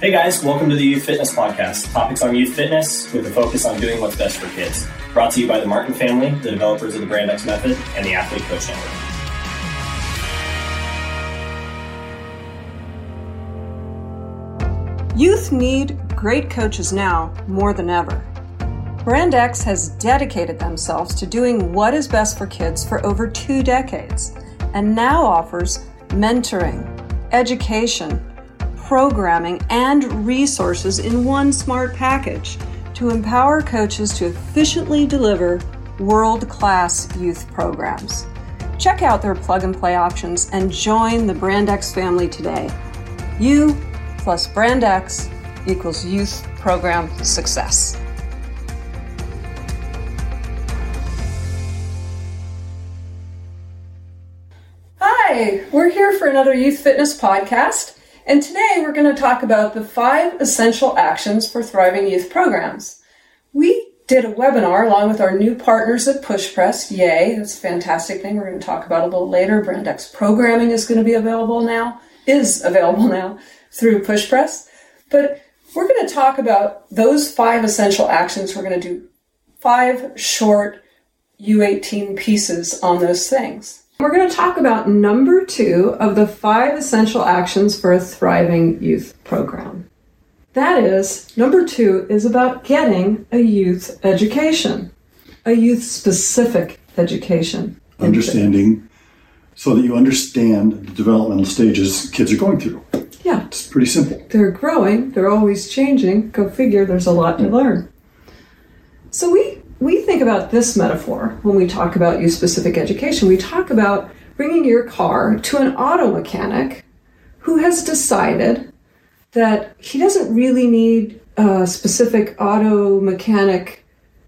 Hey guys, welcome to the Youth Fitness Podcast. Topics on youth fitness with a focus on doing what's best for kids. Brought to you by the Martin family, the developers of the Brand X Method, and the Athlete Coach Network. Youth need great coaches now more than ever. Brand X has dedicated themselves to doing what is best for kids for over two decades and now offers mentoring, education, programming, and resources in one smart package to empower coaches to efficiently deliver world class youth programs. Check out their plug and play options and join the Brand X family today. You plus Brand X equals youth program success. Hi, we're here for another Youth Fitness podcast. And today we're going to talk about the five essential actions for thriving youth programs. We did a webinar along with our new partners at PushPress. Yay, that's a fantastic thing. We're going to talk about a little later. Brand X programming is going to be available now, is available now through PushPress. But we're going to talk about those five essential actions. We're going to do five short U18 pieces on those things. We're going to talk about number two of the five essential actions for a thriving youth program. That is, number two is about getting a youth education, a youth specific education. Understanding so that you understand the developmental stages kids are going through. Yeah. It's pretty simple. They're growing, they're always changing. Go figure, there's a lot to learn. So we we think about this metaphor when we talk about youth specific education. We talk about bringing your car to an auto mechanic who has decided that he doesn't really need a specific auto mechanic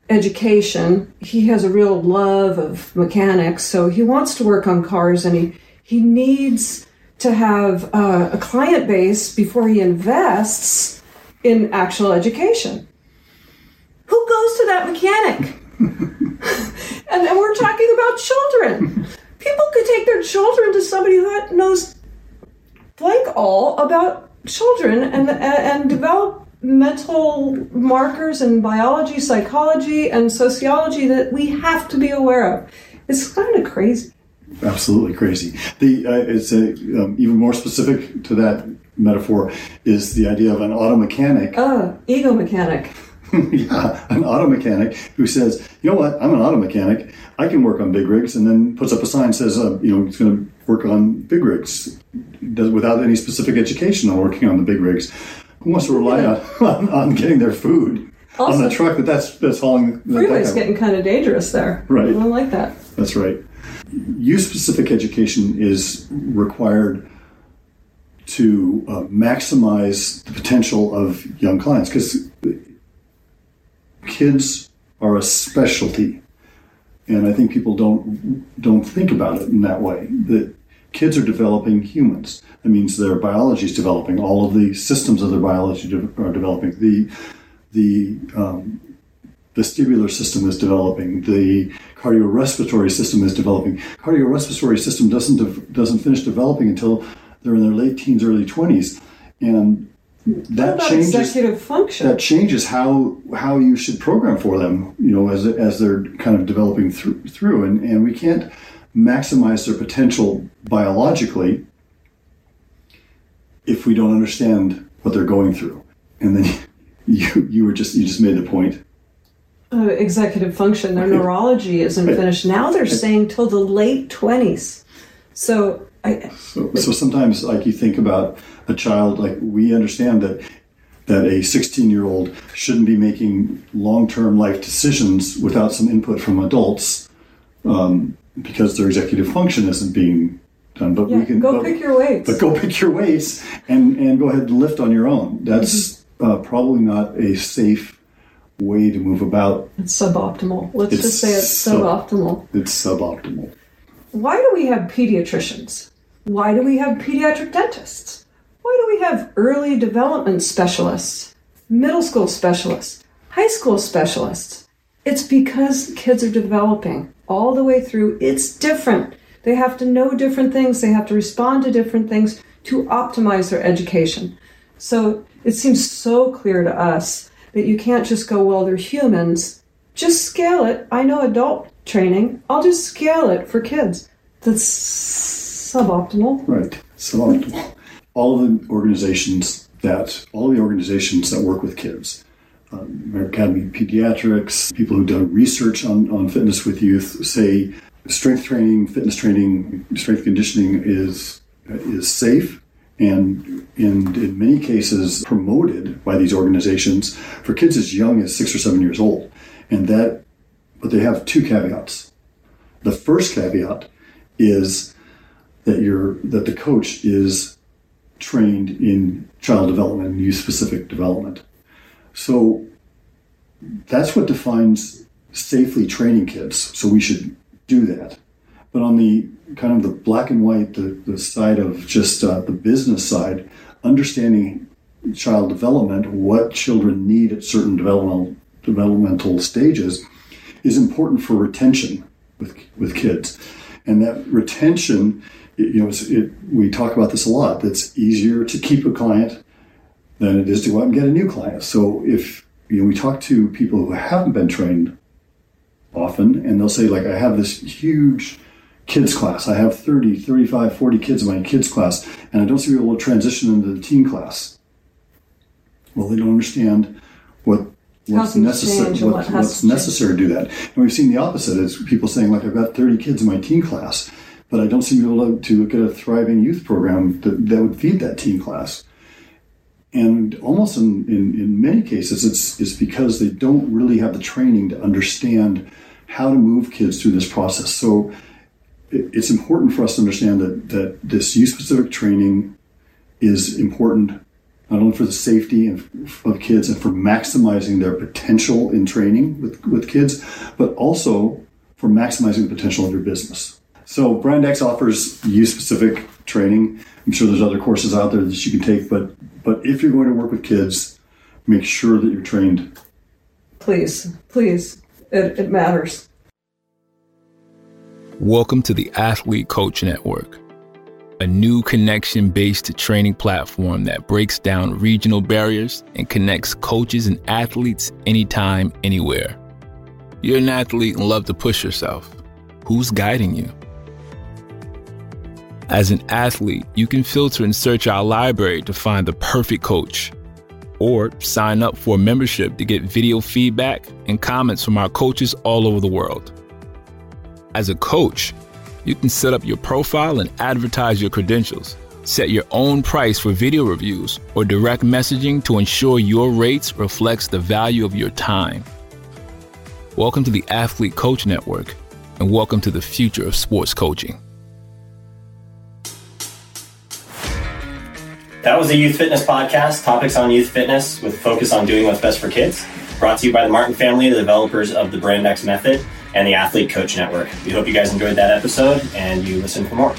education. He has a real love of mechanics, so he wants to work on cars and he, he needs to have uh, a client base before he invests in actual education. Who goes to that mechanic? and, and we're talking about children. People could take their children to somebody who knows blank all about children and, and develop mental markers in biology, psychology, and sociology that we have to be aware of. It's kind of crazy. Absolutely crazy. The uh, it's a, um, even more specific to that metaphor is the idea of an auto mechanic. Uh, ego mechanic. yeah, an auto mechanic who says, you know what, I'm an auto mechanic. I can work on big rigs, and then puts up a sign says, uh, you know, he's going to work on big rigs does, without any specific education on working on the big rigs. Who wants to rely on, on, on getting their food also, on the truck that that's that's hauling? Freeway's getting kind of dangerous there. Right. I don't like that. That's right. Youth specific education is required to uh, maximize the potential of young clients because kids are a specialty, and I think people don't don't think about it in that way. That kids are developing humans. That means their biology is developing. All of the systems of their biology are developing. The the um, vestibular system is developing. The cardiorespiratory system is developing. Cardiorespiratory system doesn't de- doesn't finish developing until they're in their late teens, early twenties, and that changes executive function. That changes how how you should program for them. You know, as as they're kind of developing through through, and and we can't maximize their potential biologically if we don't understand what they're going through. And then you you were just you just made the point. Uh, executive function. Their neurology isn't right. finished. Now they're saying till the late twenties. So I, so, so sometimes like you think about a child like we understand that that a 16 year old shouldn't be making long term life decisions without some input from adults um, because their executive function isn't being done. But yeah, we can go but, pick your weights. But go pick your weights and and go ahead and lift on your own. That's mm-hmm. uh, probably not a safe way to move about. It's suboptimal. Let's it's just say it's sub- suboptimal. It's suboptimal. Why do we have pediatricians? Why do we have pediatric dentists? Why do we have early development specialists, middle school specialists, high school specialists? It's because kids are developing all the way through. It's different. They have to know different things, they have to respond to different things to optimize their education. So it seems so clear to us that you can't just go, well, they're humans. Just scale it. I know adult training. I'll just scale it for kids. That's suboptimal. Right. Suboptimal. All of the organizations that all the organizations that work with kids, um, American Academy of Pediatrics, people who've done research on, on fitness with youth say strength training, fitness training, strength conditioning is is safe and in, in many cases promoted by these organizations for kids as young as six or seven years old. And that, but they have two caveats. The first caveat is that you're that the coach is trained in child development and youth specific development. So that's what defines safely training kids. So we should do that. But on the kind of the black and white, the, the side of just uh, the business side, understanding child development, what children need at certain developmental developmental stages, is important for retention with with kids, and that retention, you know, it, we talk about this a lot. That's easier to keep a client than it is to go out and get a new client. So if you know, we talk to people who haven't been trained often, and they'll say like, I have this huge kids class. I have 30, 35, 40 kids in my kids class, and I don't see people transition into the teen class. Well, they don't understand what what's necessary what, what what's necessary to do that. And we've seen the opposite. It's people saying like I've got 30 kids in my teen class, but I don't seem able to get a thriving youth program that, that would feed that teen class. And almost in, in, in many cases, it's, it's because they don't really have the training to understand how to move kids through this process. So it's important for us to understand that, that this youth specific training is important not only for the safety of, of, kids and for maximizing their potential in training with, with kids, but also for maximizing the potential of your business. So Brand X offers youth specific training. I'm sure there's other courses out there that you can take, but but if you're going to work with kids, make sure that you're trained. Please, please, it, it matters. Welcome to the Athlete Coach Network, a new connection based training platform that breaks down regional barriers and connects coaches and athletes anytime, anywhere. You're an athlete and love to push yourself. Who's guiding you? As an athlete, you can filter and search our library to find the perfect coach, or sign up for a membership to get video feedback and comments from our coaches all over the world. As a coach, you can set up your profile and advertise your credentials. Set your own price for video reviews or direct messaging to ensure your rates reflects the value of your time. Welcome to the Athlete Coach Network and welcome to the future of sports coaching. That was the Youth Fitness Podcast, topics on youth fitness with focus on doing what's best for kids. Brought to you by the Martin family, the developers of the Brand X Method and the Athlete Coach Network. We hope you guys enjoyed that episode and you listen for more.